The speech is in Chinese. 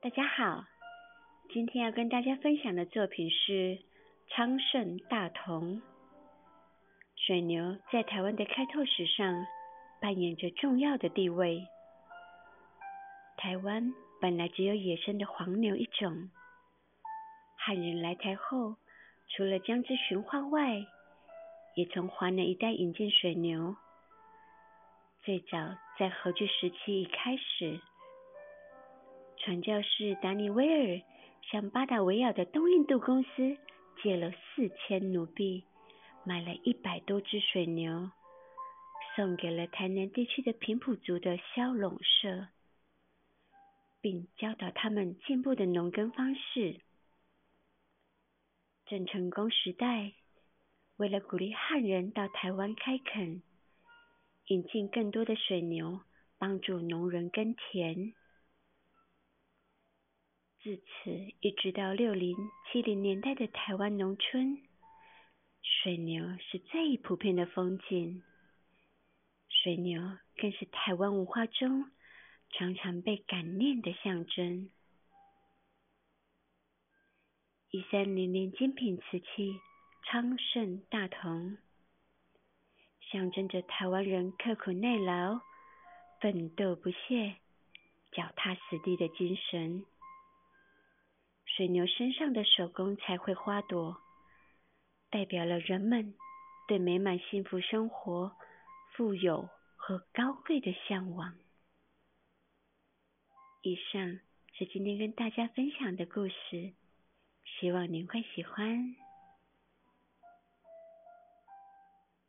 大家好，今天要跟大家分享的作品是昌盛大同。水牛在台湾的开拓史上扮演着重要的地位。台湾本来只有野生的黄牛一种，汉人来台后，除了将之驯化外，也从华南一带引进水牛。最早在荷据时期已开始。传教士达尼威尔向巴达维亚的东印度公司借了四千奴币，买了一百多只水牛，送给了台南地区的平埔族的萧陇社，并教导他们进步的农耕方式。郑成功时代，为了鼓励汉人到台湾开垦，引进更多的水牛，帮助农人耕田。自此，一直到六零、七零年代的台湾农村，水牛是最普遍的风景。水牛更是台湾文化中常常被感念的象征。一三零零精品瓷器昌盛大同，象征着台湾人刻苦耐劳、奋斗不懈、脚踏实地的精神。水牛身上的手工彩绘花朵，代表了人们对美满幸福生活、富有和高贵的向往。以上是今天跟大家分享的故事，希望您会喜欢。